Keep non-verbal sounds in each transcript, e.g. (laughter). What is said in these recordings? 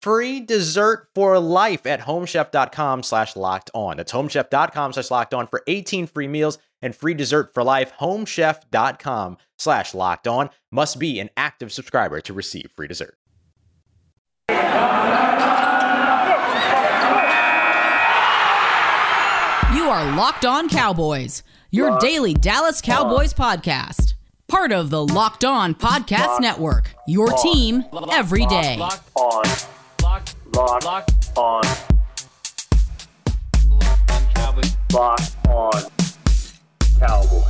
free dessert for life at homechef.com slash locked on. That's homechef.com slash locked on for 18 free meals and free dessert for life. Homechef.com slash locked on must be an active subscriber to receive free dessert. You are Locked On Cowboys, your daily Dallas Cowboys podcast. Part of the Locked On Podcast Network, your team every day. Locked on. Locked, locked, locked on. Locked on Cowboys.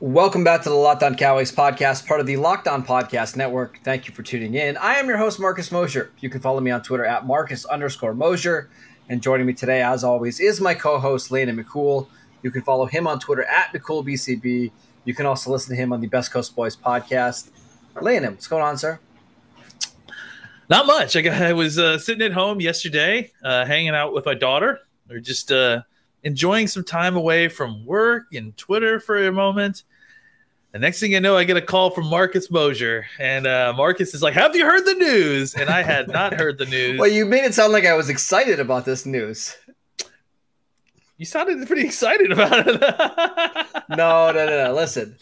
Welcome back to the Locked On Cowboys podcast, part of the Locked On Podcast Network. Thank you for tuning in. I am your host, Marcus Mosher. You can follow me on Twitter at Marcus underscore Mosher. And joining me today, as always, is my co-host, Landon McCool. You can follow him on Twitter at McCoolBCB. You can also listen to him on the Best Coast Boys podcast. Landon, what's going on, sir? Not much. I, got, I was uh, sitting at home yesterday, uh, hanging out with my daughter. We are just uh, enjoying some time away from work and Twitter for a moment. The next thing I know, I get a call from Marcus Mosher, and uh, Marcus is like, "Have you heard the news?" And I had not heard the news. Well, you made it sound like I was excited about this news. You sounded pretty excited about it. (laughs) no, no, no, no. Listen,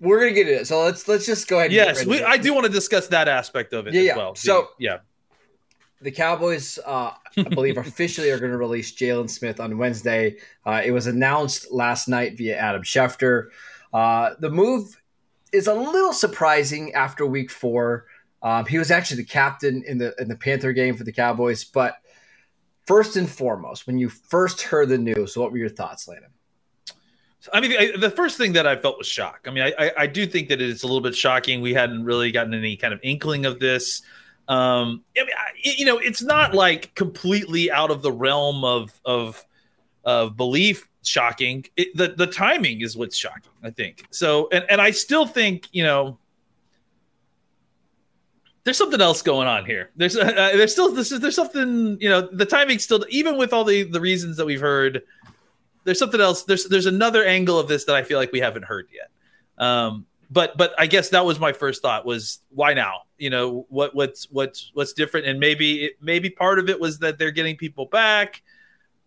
we're gonna get into it. So let's let's just go ahead. yes, we, I do want to discuss that aspect of it yeah, as yeah. well. So yeah, the Cowboys, uh, I believe, (laughs) officially are going to release Jaylon Smith on Wednesday. Uh, it was announced last night via Adam Schefter. Uh, the move is a little surprising after Week Four. Um, he was actually the captain in the in the Panther game for the Cowboys. But first and foremost, when you first heard the news, what were your thoughts, Landon? I mean, I, the first thing that I felt was shock. I mean, I, I, I do think that it's a little bit shocking. We hadn't really gotten any kind of inkling of this. Um, I mean, I, you know, it's not like completely out of the realm of of of belief. Shocking. It, the the timing is what's shocking. I think so, and and I still think you know there's something else going on here. There's uh, there's still this is there's something you know the timing still even with all the the reasons that we've heard. There's something else. There's there's another angle of this that I feel like we haven't heard yet. Um, but but I guess that was my first thought was why now? You know what what's what's what's different? And maybe it, maybe part of it was that they're getting people back.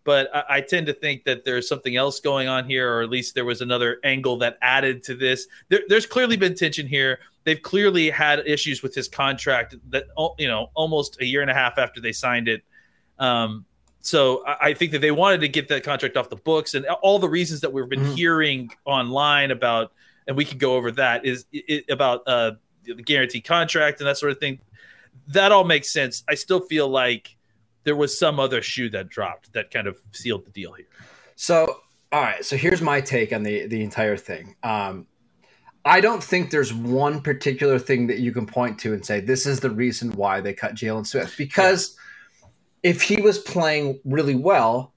But I, I tend to think that there's something else going on here, or at least there was another angle that added to this. There, there's clearly been tension here. They've clearly had issues with his contract that you know almost a year and a half after they signed it. Um, so I, think that they wanted to get that contract off the books, and all the reasons that we've been Mhm. hearing online about, and we can go over that is it, about uh, the guaranteed contract and that sort of thing. That all makes sense. I still feel like there was some other shoe that dropped that kind of sealed the deal here. So, all right. So here's my take on the the entire thing. Um, I don't think there's one particular thing that you can point to and say this is the reason why they cut Jaylon Smith. Because if he was playing really well,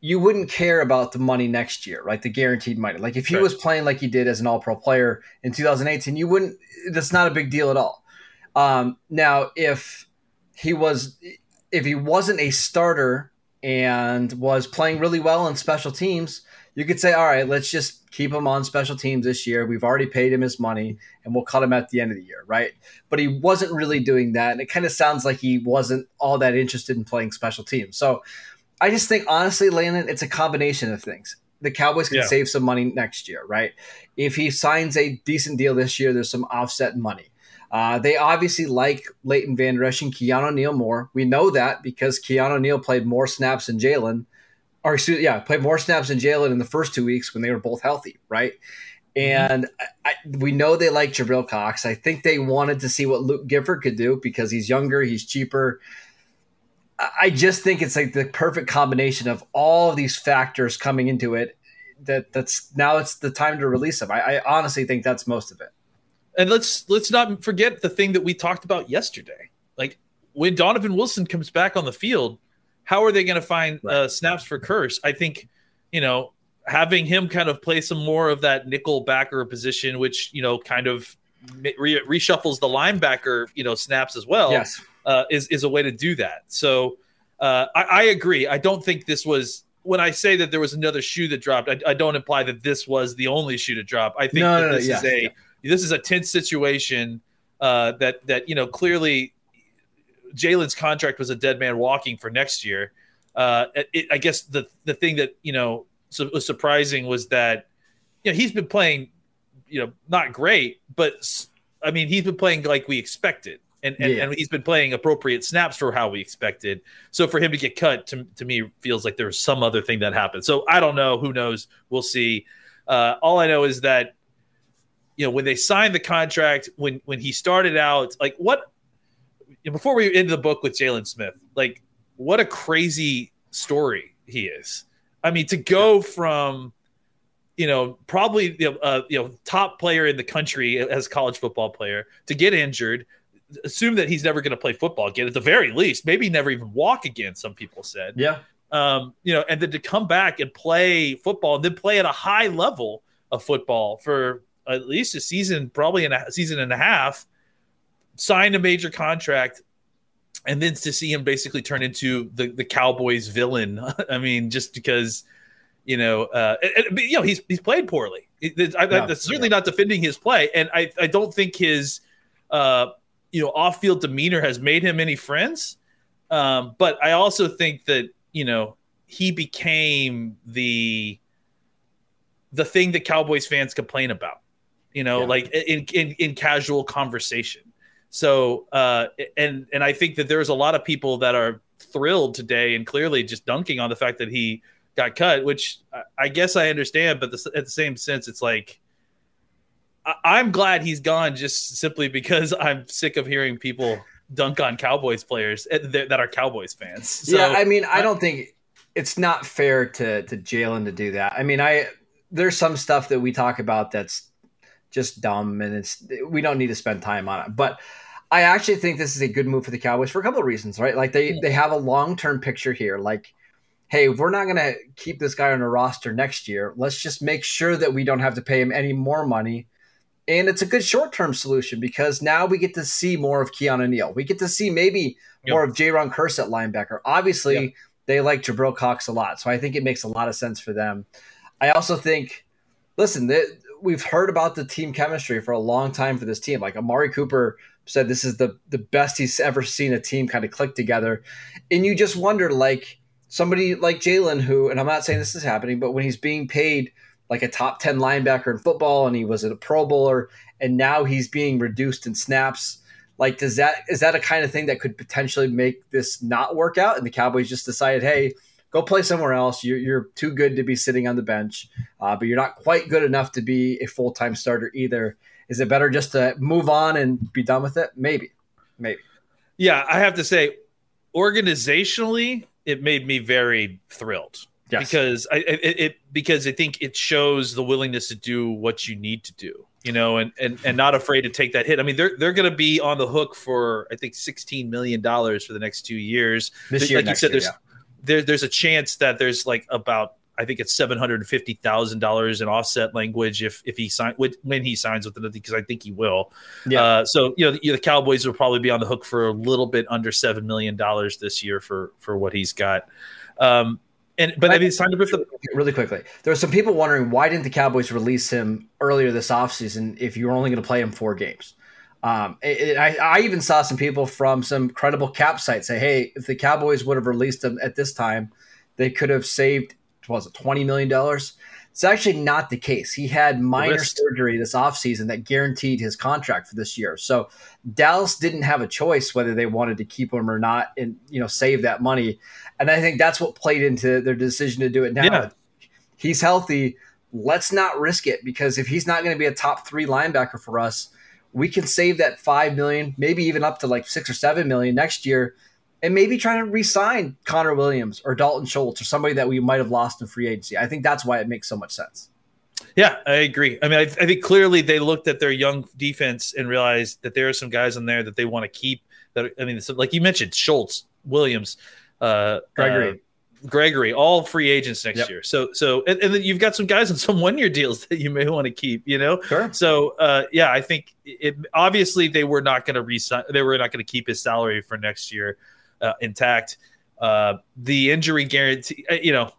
you wouldn't care about the money next year, right? The guaranteed money. Like if he Right. was playing like he did as an All Pro player in 2018, you wouldn't. That's not a big deal at all. Um, now, if he was, if he wasn't a starter and was playing really well in special teams, you could say, all right, let's just keep him on special teams this year. We've already paid him his money and we'll cut him at the end of the year, right? But he wasn't really doing that. And it kind of sounds like he wasn't all that interested in playing special teams. So I just think, honestly, Landon, it's a combination of things. The Cowboys can Yeah. save some money next year, right? If he signs a decent deal this year, there's some offset money. Uh, they obviously like Leighton Vander Esch and Keanu Neal more. We know that because Keanu Neal played more snaps than Jaylon, or excuse, yeah, played more snaps than Jaylon in the first two weeks when they were both healthy, right? Mm-hmm. And I, I, we know they like Jabril Cox. I think they wanted to see what Luke Gifford could do because he's younger, he's cheaper. I I just think it's like the perfect combination of all of these factors coming into it. That that's now it's the time to release him. I, I honestly think that's most of it. and let's let's not forget the thing that we talked about yesterday. Like when Donovan Wilson comes back on the field, how are they going to find uh, snaps for Kearse? I think you know having him kind of play some more of that nickel backer position, which you know kind of re- reshuffles the linebacker you know snaps as well. yes, uh, is is a way to do that. So uh, I, I agree. I don't think this was when I say that there was another shoe that dropped. I, I don't imply that this was the only shoe to drop. I think No, that no, no, this is yeah, a yeah. this is a tense situation uh, that that you know clearly Jaylon's contract was a dead man walking for next year. Uh, it, I guess the the thing that you know su- was surprising was that you know he's been playing you know not great, but I mean he's been playing like we expected. And, and, Yeah. and he's been playing appropriate snaps for how we expected. So for him to get cut to, to me feels like there was some other thing that happened. So I don't know. Who knows? We'll see. Uh, all I know is that you know when they signed the contract, when when he started out, like what before we end the book with Jaylon Smith, like what a crazy story he is. I mean, to go from you know probably you know, uh, you know top player in the country as college football player to get injured, assume that he's never going to play football again at the very least, maybe never even walk again. Some people said, yeah, um, you know, and then to come back and play football and then play at a high level of football for at least a season, probably in a season and a half, sign a major contract, and then to see him basically turn into the the Cowboys villain. (laughs) I mean, just because you know, uh, and- and- but, you know, he's he's played poorly. It- I, Yeah, that's certainly not defending his play, and I I don't think his uh, you know off field demeanor has made him any friends. Um, but I also think that you know he became the the thing that Cowboys fans complain about. You know, Yeah. like in, in in casual conversation. So uh, and and I think that there's a lot of people that are thrilled today and clearly just dunking on the fact that he got cut, which I- guess I understand, but the, at the same sense, it's like I, I'm glad he's gone just simply because (laughs) I'm sick of hearing people dunk on Cowboys players eh, that, that are Cowboys fans. So, yeah. I mean, I don't think it's not fair to to Jaylon to do that. I mean, I there's some stuff that we talk about that's just dumb, and it's we don't need to spend time on it. But I actually think this is a good move for the Cowboys for a couple of reasons, right? Like they they have a long term picture here. Like, hey, we're not going to keep this guy on a roster next year, let's just make sure that we don't have to pay him any more money. And it's a good short term solution because now we get to see more of Keanu Neal. We get to see maybe more of J. Kearse at linebacker. Obviously, Yep. they like Jabril Cox a lot, so I think it makes a lot of sense for them. I also think, listen, th- we've heard about the team chemistry for a long time for this team. Like Amari Cooper said, this is the the best he's ever seen a team kind of click together, and you just wonder, like somebody like Jaylon, who, and I'm not saying this is happening, but when he's being paid like a top 10 linebacker in football and he was a pro bowler and now he's being reduced in snaps like does that is that a kind of thing that could potentially make this not work out? And the cowboys just decided hey go play somewhere else. You're, you're too good to be sitting on the bench uh, but you're not quite good enough to be a full-time starter either is it better just to move on and be done with it maybe maybe yeah, I have to say, organizationally, it made me very thrilled. Yes. because I it, it because I think it shows the willingness to do what you need to do, you know, and and and not afraid to take that hit. I mean, they're they're going to be on the hook for I think sixteen million dollars for the next two years. this year, Like you said, year, there's there, there's a chance that there's like about I think it's seven hundred and fifty thousand dollars in offset language if if he sign when he signs with it because I think he will. Yeah. Uh, so you know the, the Cowboys will probably be on the hook for a little bit under seven million dollars this year for for what he's got. Um, and but I mean, it's time to rip the really quickly. There were some people wondering why didn't the Cowboys release him earlier this offseason if you were only going to play him four games. Um, it, I, I even saw some people from some credible cap sites say, "Hey, if the Cowboys would have released him at this time, they could have saved was it twenty million dollars." It's actually not the case. He had minor surgery this offseason that guaranteed his contract for this year. So Dallas didn't have a choice whether they wanted to keep him or not, and you know save that money. And I think that's what played into their decision to do it now. Yeah. He's healthy. Let's not risk it because if he's not going to be a top three linebacker for us, we can save that five million, maybe even up to like six or seven million next year, and maybe trying to re-sign Connor Williams or Dalton Schultz or somebody that we might have lost in free agency. I think that's why it makes so much sense. Yeah, I agree. I mean, I, I think clearly they looked at their young defense and realized that there are some guys in there that they want to keep. That I mean, so like you mentioned, Schultz, Williams, uh, Gregory. uh, Gregory, all free agents next Yep. year. So, so and, and then you've got some guys on some (laughs) one-year deals that you may want to keep. You know, Sure. so uh, yeah, I think it obviously they were not going to resign. They were not going to keep his salary for next year uh, intact. Uh, the injury guarantee, uh, you know,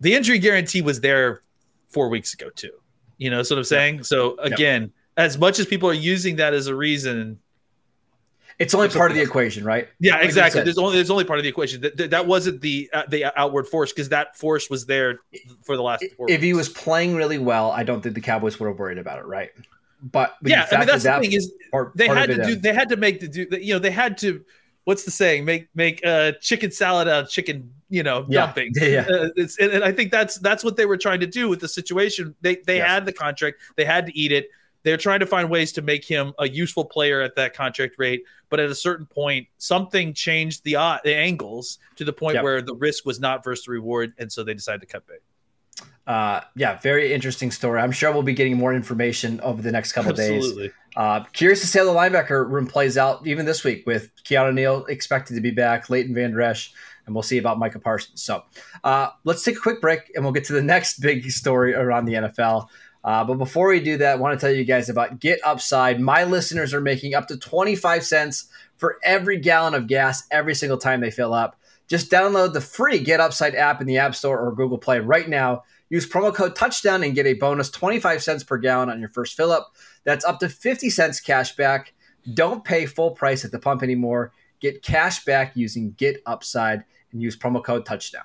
the injury guarantee was there four weeks ago too. You know, that's what I'm saying. So again, as much as people are using that as a reason, It's only part of the equation, right? yeah, Like exactly. There's only there's only part of the equation that that, that wasn't the uh, the outward force because that force was there for the last. Four If he was playing really well, I don't think the Cowboys would have worried about it, right? But yeah, I mean that's the thing is part- they part had to do in. they had to make the do you know they had to what's the saying make make uh chicken salad out of chicken you know Yeah. dumping Yeah, yeah. Uh, it's and, and i think that's that's what they were trying to do with the situation they they Yes. had the contract they had to eat it they're trying to find ways to make him a useful player at that contract rate but at a certain point something changed the uh, the angles to the point Yep. where the risk was not versus the reward and so they decided to cut bait Uh, yeah, very interesting story. I'm sure we'll be getting more information over the next couple days. Uh, curious to see how the linebacker room plays out even this week with Keanu Neal expected to be back, Leighton Vander Esch, and we'll see about Micah Parsons. So uh, let's take a quick break and we'll get to the (laughs) next big story around the NFL. Uh, but before we do that, I want to tell you guys about Get Upside. My listeners are making up to 25 cents for every gallon of gas every single time they fill up. Just download the free Get Upside app in the App Store or Google Play right now. Use promo code touchdown and get a bonus 25 cents per gallon on your first fill up. That's up to 50 cents cash back. Don't pay full price at the pump anymore. Get cash back using Get Upside and use promo code touchdown.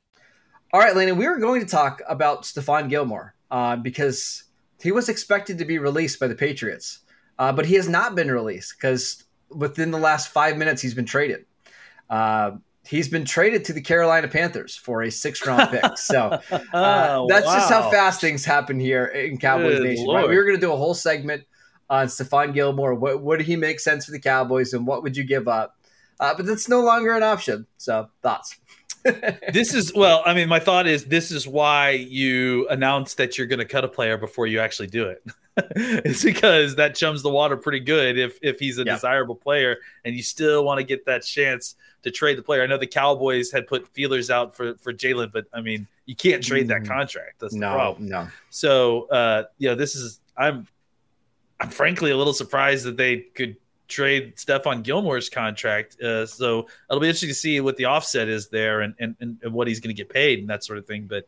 All right, Landon, we were going to talk about Stephon Gilmore uh, because he was expected to be released by the Patriots, uh, but he has not been released because within the last five minutes he's been traded. Uh, he's been traded to the Carolina Panthers for a six round pick. (laughs) So uh, Oh, that's just how fast things happen here in Cowboys Good Nation. Right? We were going to do a whole segment on Stephon Gilmore. What would he make sense for the Cowboys and what would you give up? Uh, but that's no longer an option. So thoughts. This is well i mean my thought is this is why you announce that you're going to cut a player before you actually do it (laughs) it's because that chums the water pretty good if if he's a Yeah. desirable player and you still want to get that chance to trade the player i know the cowboys had put feelers out for for jaylon but i mean you can't trade that Mm. contract that's the No, problem no. so uh you know this is i'm i'm frankly a little surprised that they could trade Stephon Gilmore's contract. Uh, so it'll be interesting to see what the offset is there and, and, and what he's going to get paid and that sort of thing. But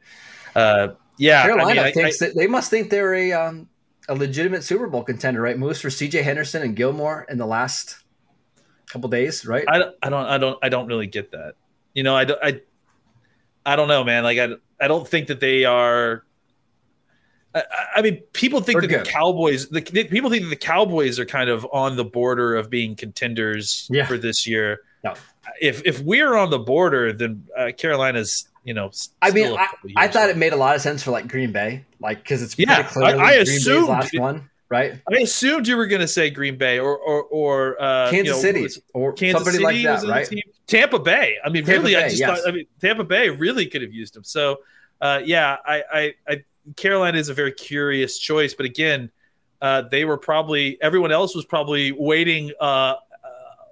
uh, yeah, Carolina I mean, I- thinks I- that they must think they're a um, a legitimate Super Bowl contender, right? Moves for C.J. Henderson and Gilmore in the last couple days, right? I, don't- I don't, I don't, I don't really get that. You know, I don't, I, I don't know, man. Like, I, I don't think that they are. I, I mean, people think They're that good. the Cowboys, the people think that the Cowboys are kind of on the border of being contenders Yeah. for this year. No. If if we're on the border, then uh, Carolina's you know. I mean, I, I thought it made a lot of sense for like Green Bay, like because it's Yeah, I- I assumed last it- one, right? I assumed you were going to say Green Bay or or or uh, Kansas you know, City or Kansas somebody City like that, right? Tampa Bay. I mean, Tampa really, I just yes. thought. I mean, Tampa Bay really could have used him. So, uh, yeah, I, I, I, Carolina is a very curious choice, but again, uh, they were probably everyone else was probably waiting uh, uh,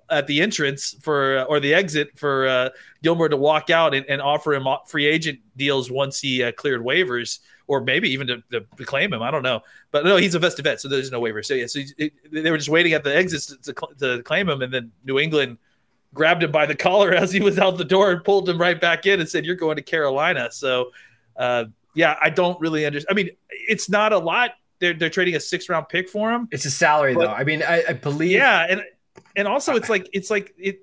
at the entrance for or the exit for uh, Gilmore to walk out and, and offer him free agent deals once he uh, cleared waivers, or maybe even to, to, claim him. I don't know, but no, he's a vested vet, so there's no waiver. So yeah, so they were just waiting at the exits to, to, to claim him, and then New England grabbed him by the (laughs) collar as he was out the door and pulled him right back in and said, "You're going to Carolina." So, uh, yeah, I don't really understand. I mean, it's not a lot. They're they're trading a six round pick for him. It's a salary But- though. I mean, I, I believe. Yeah, and and also it's like it's like it.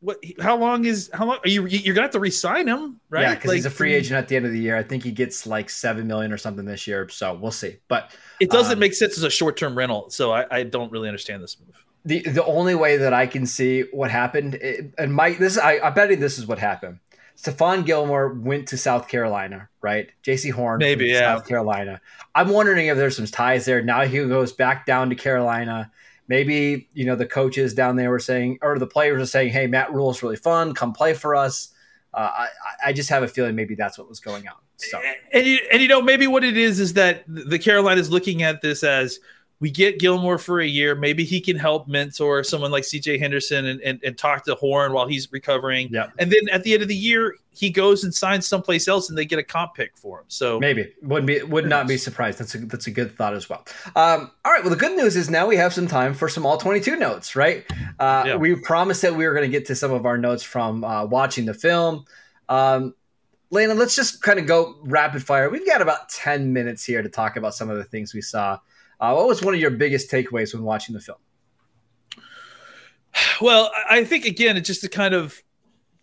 What? How long is how long are you? You're gonna have to re-sign him, right? Yeah, because he's a free agent at the end of the year. I think he gets like seven million or something this year. So we'll see. But It doesn't um, make sense as a short-term rental, so I, I don't really understand this move. the the only way that I can see what happened, it- and Mike, this I, I bet you this is what happened. Stephon Gilmore went to South Carolina, right? Jaycee Horn, Maybe, yeah. South Carolina. I'm wondering if there's some ties there. Now he goes back down to Carolina. Maybe you know the coaches down there were saying, or the players are saying, "Hey, Matt Rhule is really fun. Come play for us." Uh, I, I just have a feeling maybe that's what was going on. So And you, and you know maybe what it is is that the Carolina is looking at this as we get Gilmore for a year. Maybe he can help mentor someone like C.J. Henderson and, and, and talk to Horn while he's recovering. Yeah. And then at the end of the year, he goes and signs someplace else, and they get a comp pick for him. So Maybe wouldn't be would not be surprised. That's a that's a good thought as well. Um, all right. Well, the good news is now we have some time for some all twenty two notes. Right. Uh, Yeah. We promised that we were going to get to some of our notes from uh, watching the film. Um, Lena, let's just kind of go rapid fire. We've got about ten minutes here to talk about some of the things we saw. Uh, what was one of your biggest takeaways when watching the film? Well, I think again, it's just to kind of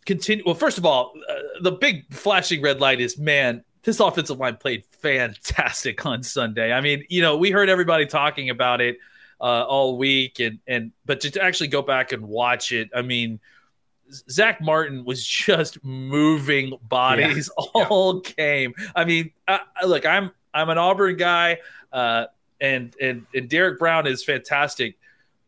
continue. Well, first of all, uh, the big flashing red light is man. This offensive line played fantastic on Sunday. I mean, you know, we heard everybody talking about it uh, all week, and and but to actually go back and watch it, I mean, Zack Martin was just moving bodies (laughs) all game. I mean, I- look, I'm I'm an Auburn guy, uh, and and and Derrick Brown is fantastic.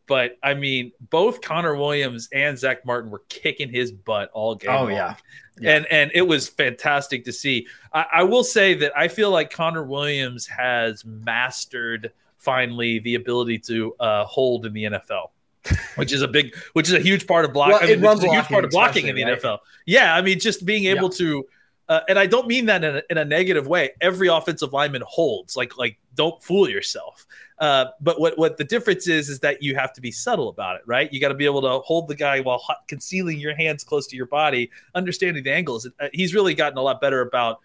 But I mean, both Connor Williams and Zack Martin were kicking his butt all game. Oh long. yeah, Yeah. and and it was fantastic to see. I, I will say that I feel like Connor Williams has mastered finally the ability to uh, hold in the NFL, (laughs) which is a big, which is a huge part of blocking. Well, I mean, in which run is a huge part of blocking in the right? NFL. Yeah, I mean, just being able to. Uh, and I don't mean that in a, in a negative way. Every offensive lineman holds. Like, like, don't fool yourself. Uh, but what what the difference is is that you have to be subtle about it, right? You got to be able to hold the guy while concealing your hands close to your body, understanding the angles. Uh, he's really gotten a lot better about,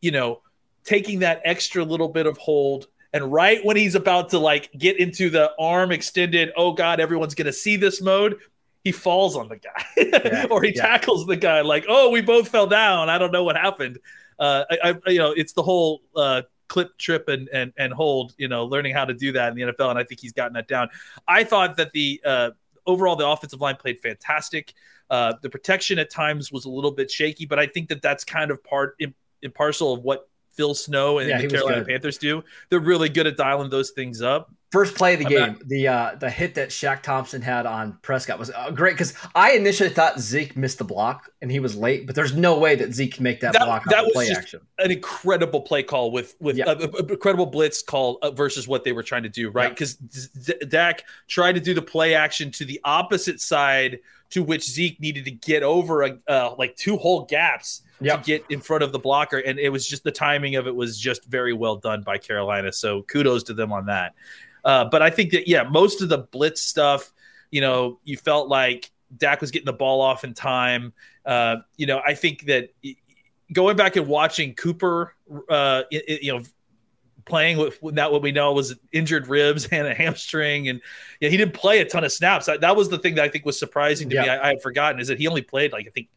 you know, taking that extra little bit of hold. And right when he's about to like get into the arm extended, oh God, everyone's gonna see this mode. He falls on the guy, (laughs) Yeah, or he yeah. tackles the guy like, oh, we both fell down. I don't know what happened. Uh, I, I, you know, it's the whole uh, clip, trip, and and and hold. You know, learning how to do that in the NFL, and I think he's gotten that down. I thought that the uh, overall the offensive line played fantastic. Uh, the protection at times was a little bit shaky, but I think that that's kind of part in, in parcel of what Phil Snow and Yeah, the Carolina. Panthers do. They're really good at dialing those things up. First play of the game, not- the uh, the hit that Shaq Thompson had on Prescott was uh, great because I initially thought Zeke missed the block and he was late, but there's no way that Zeke can make that, That- block that on was play just- action. An incredible play call with with Yeah. a, a- a incredible blitz call uh, versus what they were trying to do, right? Yeah. Because Dak tried to do the play action to the opposite side to which Zeke needed to get over a, uh, like two whole gaps Yep. to get in front of the blocker, and it was just the timing of it was just very well done by Carolina. So kudos to them on that. Uh, but I think that yeah, most of the blitz stuff, you know, you felt like Dak was getting the ball off in time. Uh, you know, I think that going back and watching Cooper, uh, i- i- you know, playing with not what we know was injured ribs (laughs) and a hamstring, and yeah, he didn't play a ton of snaps. That, that was the thing that I think was surprising to me. I, I had forgotten is that he only played like I think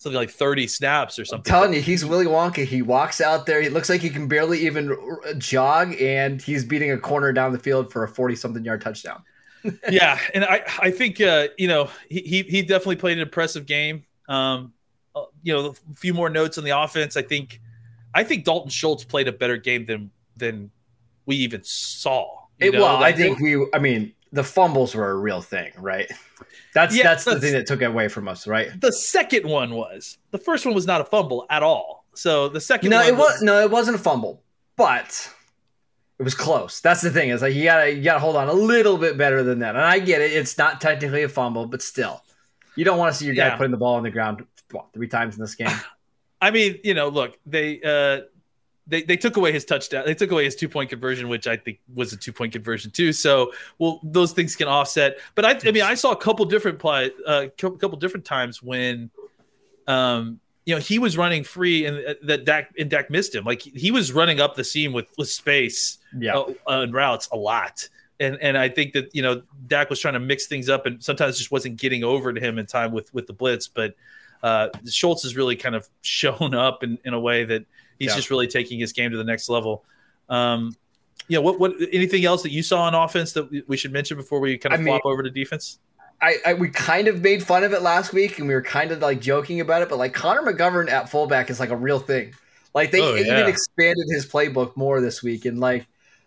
something like thirty snaps or I'm something. telling you, he's Willy Wonka. He walks out there. He looks like he can barely even jog, and he's beating a corner down the field for a forty-something yard touchdown. (laughs) yeah, and I I think uh, you know he, he definitely played an impressive game. Um, uh, you know a few more notes on the offense. I think I think Dalton Schultz played a better game than than we even saw. It, know? well, I think we. I mean, the fumbles were a real thing, right? That's Yeah, that's the that's- thing that took it away from us, right? the second one was the first one was not a fumble at all. So the second No, one it was no, it wasn't a fumble, but it was close. That's the thing is like you gotta you gotta hold on a little bit better than that. And I get it; it's not technically a fumble, but still, you don't want to see your guy Yeah. putting the ball on the ground what, three times in this game. (sighs) I mean, you know, look, they uh they, they took away his touchdown. They took away his two point conversion, which I think was a two point conversion too. So, well, those things can offset. But I, I mean, I saw a couple different play, uh, cou- couple different times when, um, you know, he was running free and uh, that Dak and Dak missed him. Like he was running up the seam with with space Yeah, uh, and routes a lot. And and I think that you know Dak was trying to mix things up and sometimes just wasn't getting over to him in time with with the blitz. But uh, Schultz has really kind of (laughs) shown up in, in a way that he's Yeah. just really taking his game to the next level. Um, you know, what what anything else that you saw on offense that we- should mention before we kind of I mean- flop over to defense? I, I we kind of made fun of it last week, and we were kind of like joking about it. But like Connor McGovern at fullback is like a real thing. Like they Oh, even yeah. expanded his playbook more this week, and like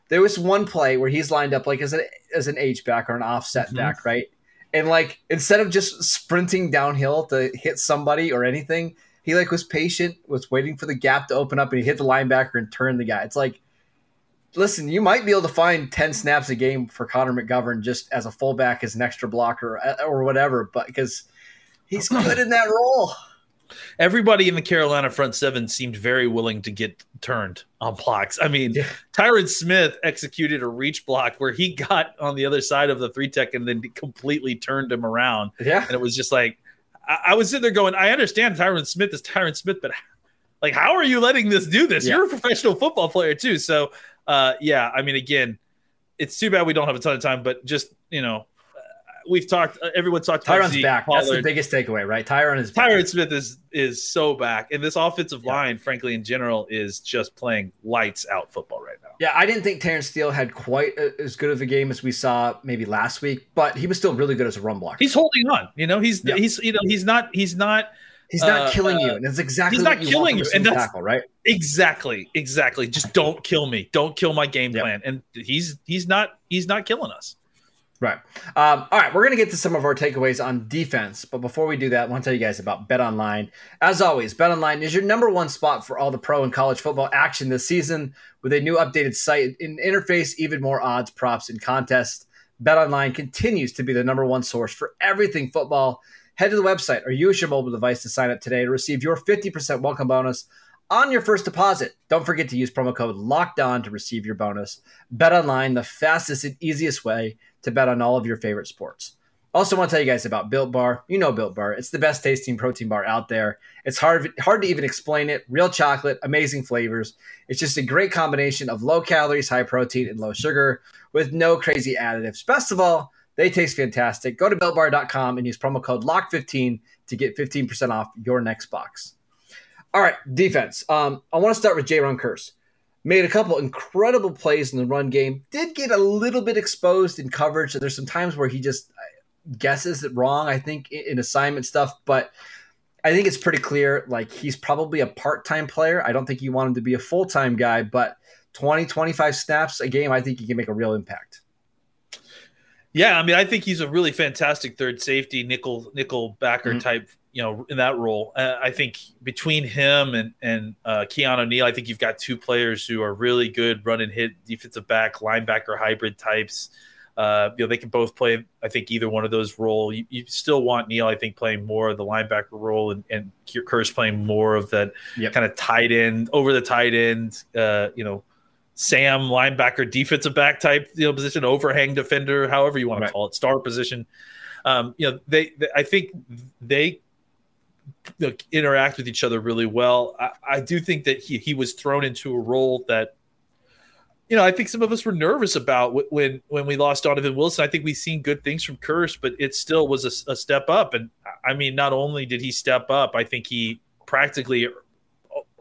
there was one play where he's lined up like as an as an H back or an offset Mhm. back, right? And like instead of just sprinting downhill to hit somebody or anything, he like was patient, was waiting for the gap to open up, and he hit the linebacker and turned the guy. It's like, listen, you might be able to find ten snaps a game for Connor McGovern just as a fullback, as an extra blocker uh, or whatever, but because he's (clears throat) good in that role. Everybody in the Carolina front seven seemed very willing to get turned on blocks. I mean, Yeah. Tyron Smith executed a reach block where he got on the other side of the three tech and then completely turned him around. Yeah, And it was just like, I, I was sitting there going, I understand Tyron Smith is Tyron Smith, but like, how are you letting this do this? Yeah. You're a professional football player too. So, uh, yeah, I mean, again, it's too bad we don't have a ton of time, but just, you know, we've talked, uh, everyone's talked Tyron's Zeke, back. That's the biggest takeaway, right? Tyron is back. Tyron Smith is is so back, and this offensive Yeah. line, frankly, in general, is just playing lights out football right now. Yeah, I didn't think Terence Steele had quite a, as good of a game as we saw maybe last week, but he was still really good as a run blocker. He's holding on. You know, he's Yeah. he's you know he's not he's not He's not uh, killing uh, you, and that's exactly he's what not you killing you, and that's- tackle, right? exactly exactly. Just don't kill me. Don't kill my game Yep. plan. And he's he's not he's not killing us. Right. Um, all right, we're going to get to some of our takeaways on defense. But before we do that, I want to tell you guys about Bet Online. As always, Bet Online is your number one spot for all the pro and college football action this season with a new updated site and interface, even more odds, props, and contests. Bet Online continues to be the number one source for everything football. Head to the website or use your mobile device to sign up today to receive your 50% welcome bonus on your first deposit. Don't forget to use promo code Locked On to receive your bonus. Bet Online, the fastest and easiest way to bet on all of your favorite sports. Also, want to tell you guys about Built Bar. You know Built Bar; it's the best tasting protein bar out there. It's hard hard to even explain it. Real chocolate, amazing flavors. It's just a great combination of low calories, high protein, and low sugar with no crazy additives. Best of all, they taste fantastic. Go to builtbar.com and use promo code LOCK15 to get 15% off your next box. All right, defense. Um, I want to start with J. Kearse made a couple incredible plays in the run game. Did get a little bit exposed in coverage. There's some times where he just uh, guesses it wrong. I think in assignment stuff, but I think it's pretty clear. Like he's probably a part-time player. I don't think you want him to be a full-time guy, but 20, 25 snaps a game, I think he can make a real impact. Yeah, I mean, I think he's a really fantastic third safety, nickel nickel backer Mhm. type. You know, in that role, uh, I think between him and and uh, Keanu Neal, I think you've got two players who are really good run and hit defensive back, linebacker hybrid types. Uh, you know, they can both play. I think either one of those role. You, you still want Neal, I think, playing more of the linebacker role, and and Kearse playing more of that Yep. kind of tight end, over the tight end. Uh, you know, Sam linebacker, defensive back type, you know, position, overhang defender, however you want to call it, star position. Um, you know, they, they I think they you know, interact with each other really well. I, I do think that he he was thrown into a role that. You know, I think some of us were nervous about wh- when when we lost Donovan Wilson. I think we've seen good things from Kearse, but it still was a, a step up. And I mean, not only did he step up, I think he practically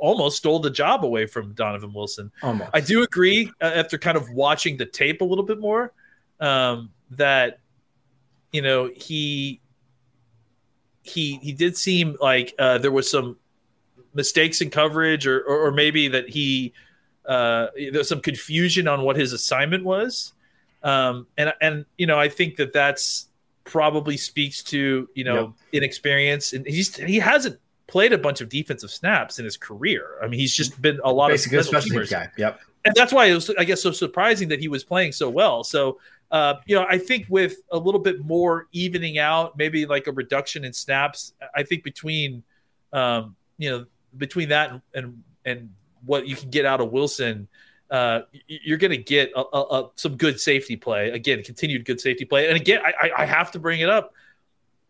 almost stole the job away from Donovan Wilson. Almost. I do agree uh, after kind of watching the tape a little bit more um, that you know he he he did seem like uh, there was some mistakes in coverage, or or, or maybe that he uh, there's some confusion on what his assignment was. Um, and and you know, I think that that's probably speaks to you know yep. inexperience, and he's he hasn't played a bunch of defensive snaps in his career. I mean, he's just been a lot Basically of special teams guy. Yep. And that's why it was, I guess, so surprising that he was playing so well. So, uh, you know, I think with a little bit more evening out, maybe like a reduction in snaps, I think between, um, you know, between that and, and, and what you can get out of Wilson, uh, you're going to get a, a, a, some good safety play. Again, continued good safety play. And again, I, I have to bring it up.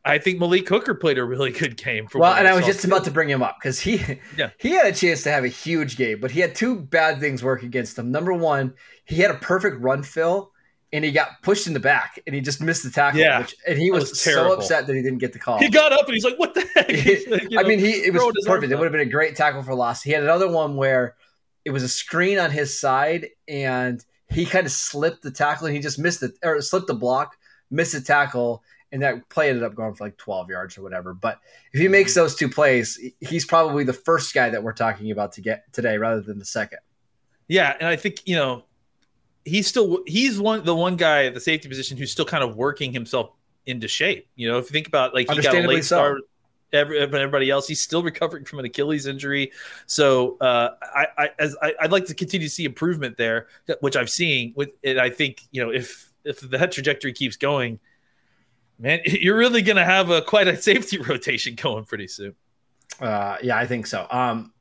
I think Malik Hooker played a really good game. For well, and I was just about to bring him up because he (laughs) yeah. he had a chance to have a huge game, but he had two bad things work against him. Number one, he had a perfect run fill, and he got pushed in the back, and he just missed the tackle. Yeah, which, and he was, was so upset that he didn't get the call. He got up and he's like, "What the heck?" (laughs) know, I mean, he it was perfect. It would have been a great tackle for loss. He had another one where it was a screen on his side, and he kind of slipped the tackle, and he just missed it or slipped the block, missed the tackle and that play ended up going for like 12 yards or whatever. But if he makes those two plays, he's probably the first guy that we're talking about to get today rather than the second. Yeah, and I think you know he's still he's one the one guy at the safety position who's still kind of working himself into shape. You know, if you think about like he got a late start. So. Every, everybody else, he's still recovering from an Achilles injury. So uh, I, I, as I, would like to continue to see improvement there, which I've seen. With and I think you know if if that trajectory keeps going, man, (laughs) you're really going to have a quite a safety (laughs) rotation going pretty soon. Uh, yeah, I think so. Um,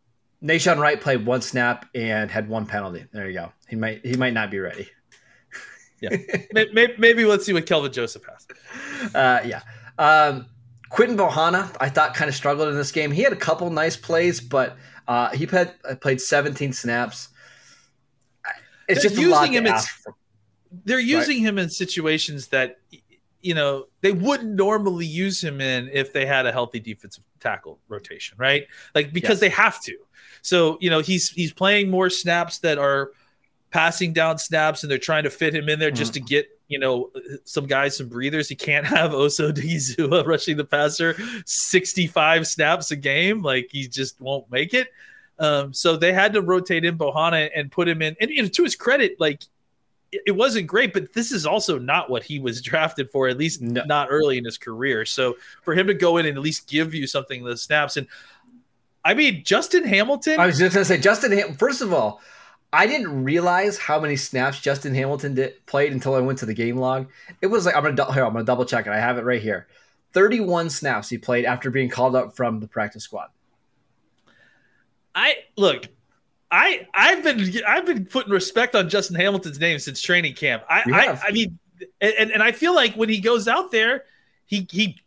Nahshon Wright played one snap and had one penalty. There you go. He might he might not be ready. yeah, (laughs) maybe, maybe, let's see what Kelvin Joseph has. Uh, yeah. Um, Quinton Bohanna, I thought kind of struggled in this game. He had a couple nice plays, but uh, he played played 17 snaps. It's they're just using him. they're using right. him in situations that you know they wouldn't normally use him in if they had a healthy defensive tackle rotation, right? Like because yes. they have to. So you know he's he's playing more snaps that are passing down snaps, and they're trying to fit him in there just mm-hmm. to get you know some guys some breathers. He can't (laughs) have Osa Odighizuwa (laughs) rushing the passer sixty five snaps a game, like he just won't make it. Um, so they had to rotate in Bohanna and put him in. And you know, to his credit, like it wasn't great, but this is also not what he was (laughs) drafted for, at least no. not early in his career. So for him to go in and at least give you something the snaps, and I mean Justin Hamilton. I was just gonna say Justin. Ham- First of all, I didn't realize how many snaps Justin Hamilton did played until I went to the game log. It was like I'm gonna here, I'm gonna double check it. I have it right here. 31 snaps he played after being called up from the practice squad. I look, I I've been I've been putting respect on Justin Hamilton's name since training camp. I I, I, mean, and and I feel like when he goes out there, he he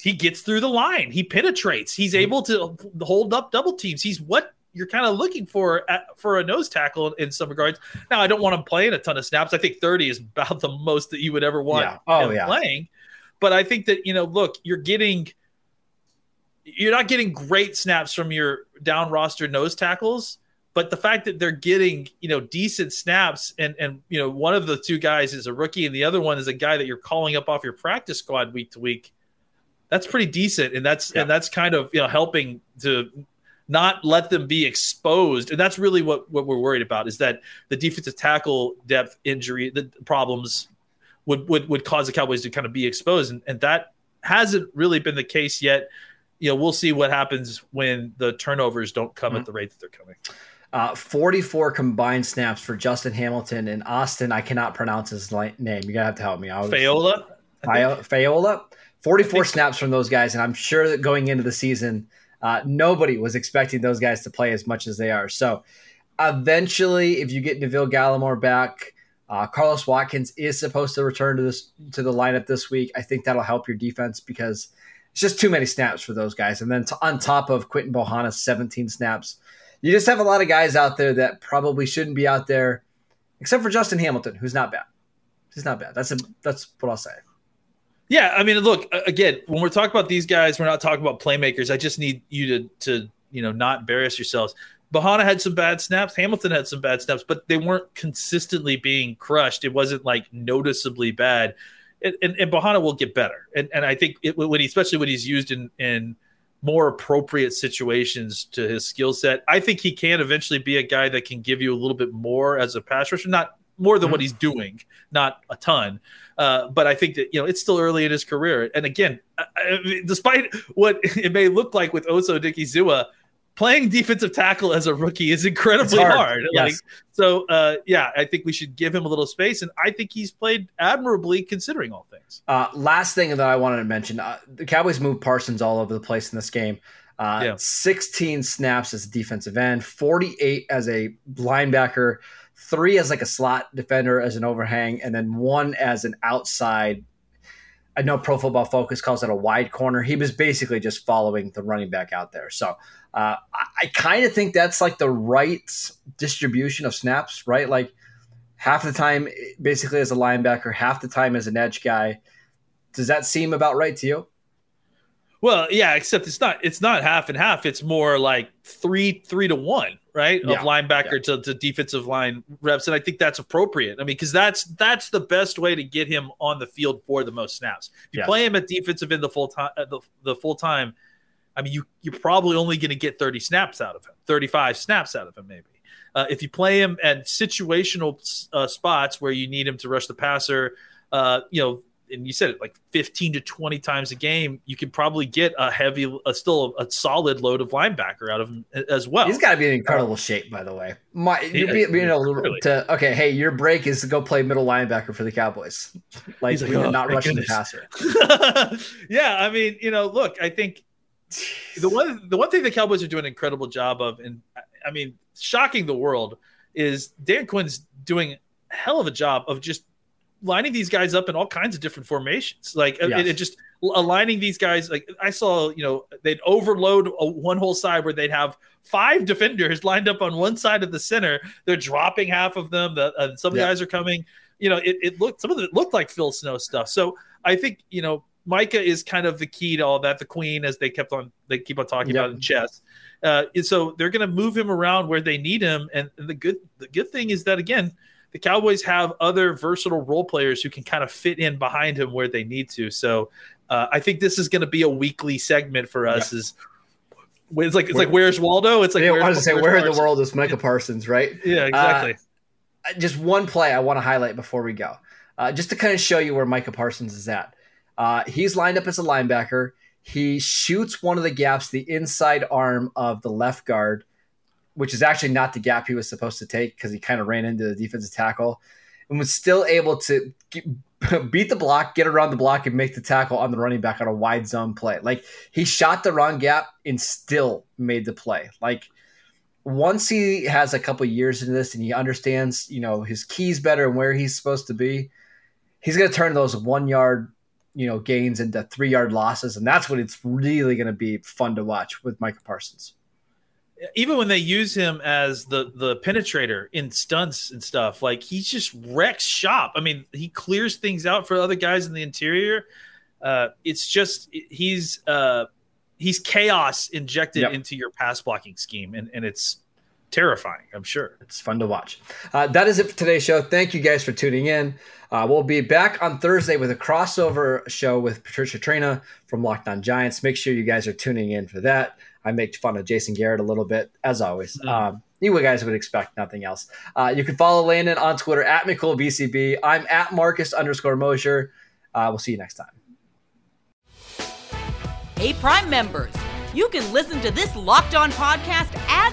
he gets through the line. He penetrates. He's mm-hmm. able to hold up double teams. He's what you're kind of looking for at, for a nose tackle in some regards. Now, I don't want him playing a ton of snaps. I think 30 is about the most that you would ever want yeah. oh, yeah. playing. But I think that you know, look, you're getting you're not getting great snaps from your down roster nose tackles but the fact that they're getting, you know, decent snaps and and you know, one of the two guys is a rookie and the other one is a guy that you're calling up off your practice squad week to week, that's pretty decent. And that's yeah. and that's kind of you know helping to not let them be exposed. And that's really what, what we're worried about is that the defensive tackle depth injury, the problems would would, would cause the Cowboys to kind of be exposed. And, and that hasn't really been the case yet. You know, we'll see what happens when the turnovers don't come mm-hmm. at the rate that they're coming. Uh, 44 combined snaps for Justin Hamilton and Austin. I cannot pronounce his name. You're gonna have to help me. out. Faoliu. Faoliu. 44 snaps from those guys, and I'm sure that going into the season, uh, nobody was expecting those guys to play as much as they are. So, eventually, if you get Neville Gallimore back, uh, Carlos Watkins is supposed to return to this to the lineup this week. I think that'll help your defense because it's just too many snaps for those guys. And then to, on top of Quinton Bohanna's 17 snaps, you just have a lot of guys out there that probably shouldn't be out there, except for Justin Hamilton, who's not bad. He's not bad. That's a, that's what I'll say. Yeah, I mean, look again when we're talking about these guys, we're not talking about playmakers. I just need you to to you know not embarrass yourselves. Bohanna had some bad snaps. Hamilton had some bad snaps, but they weren't consistently being crushed. It wasn't like noticeably bad. And, and, and Bohanna will get better. And, and I think it, when he, especially when he's used in, in more appropriate situations to his skill set. I think he can eventually be a guy that can give you a little bit more as a pass rusher, not more than mm-hmm. what he's doing, not a ton. Uh, but I think that you know it's still early in his career, and again, I mean, despite what it may look like with Osa Odighizuwa, playing defensive tackle as a rookie is incredibly hard. hard. Yes. Like, so, uh, yeah, I think we should give him a little space, and I think he's played admirably considering all things. Uh, last thing that I wanted to mention: uh, the Cowboys moved Parsons all over the place in this game. Uh, yeah. 16 snaps as a defensive end, 48 as a linebacker, three as like a slot defender as an overhang, and then one as an outside. I know Pro Football Focus calls it a wide corner. He was basically just following the running back out there. So uh, I, I kind of think that's like the right distribution of snaps, right? Like half the time, basically as a linebacker, half the time as an edge guy. Does that seem about right to you? Well, yeah, except it's not it's not half and half. It's more like three three to one, right? Yeah, of linebacker yeah. to, to defensive line reps, and I think that's appropriate. I mean, because that's that's the best way to get him on the field for the most snaps. If you yes. play him at defensive end the full time, the, the full time, I mean, you you're probably only going to get 30 snaps out of him, 35 snaps out of him, maybe. Uh, if you play him at situational uh, spots where you need him to rush the passer, uh, you know, and you said it like 15 to 20 times a game, you could probably get a heavy, a, still a solid load of linebacker out of him as well. He's got to be in incredible shape, by the way. My, yeah, be, you know, really. to okay, hey, your break is to go play middle linebacker for the Cowboys. Like, like oh, not rushing goodness. the passer. (laughs) yeah, I mean, you know, look, I think the one the one thing the Cowboys are doing an incredible job of, and I mean, shocking the world, is Dan Quinn's doing a hell of a job of just lining these guys up in all kinds of different formations. Like yes. it, it, just aligning these guys. Like I saw, you know, they'd overload a, one whole side where they'd have five defenders lined up on one side of the center. They're dropping half of them. The, uh, some yeah. guys are coming. You know, it, it looked some of it looked like Phil Snow stuff. So I think you know Micah is kind of the key to all that. The queen, as they kept on, they keep on talking yep. about in chess. Uh, so they're going to move him around where they need him. And the good, the good thing is that again, the Cowboys have other versatile role players who can kind of fit in behind him where they need to. So uh, I think this is going to be a weekly segment for us. Is it's like it's like where's Waldo? It's like yeah, I want to say where in the world is Micah Parsons, right? (laughs) Yeah, exactly. Uh, just one play I want to highlight before we go, uh, just to kind of show you where Micah Parsons is at. Uh, he's lined up as a linebacker. He shoots one of the gaps, the inside arm of the left guard, which is actually not the gap he was supposed to take because he kind of ran into the defensive tackle and was still able to get, (laughs) beat the block, get around the block, and make the tackle on the running back on a wide zone play. Like he shot the wrong gap and still made the play. Like once he has a couple years into this and he understands, you know, his keys better and where he's supposed to be, he's going to turn those one yard you know gains into three yard losses, and that's what it's really going to be fun to watch with Micah Parsons. Even when they use him as the the penetrator in stunts and stuff, like he just wrecks shop. I mean, he clears things out for other guys in the interior. Uh, it's just he's uh, he's chaos injected yep. into your pass blocking scheme, and, and it's terrifying. I'm sure it's fun to watch. Uh, that is it for today's show. Thank you guys for tuning in. Uh, we'll be back on Thursday with a crossover show with Patricia Traina from Locked On Giants. Make sure you guys are tuning in for that. I make fun of Jason Garrett a little bit, as always. Mm. Um, you guys would expect nothing else. Uh, you can follow Landon on Twitter at McCoolBCB. I'm at Marcus underscore Mosher. Uh, we'll see you next time. Hey, Prime members, you can listen to this Locked On podcast ad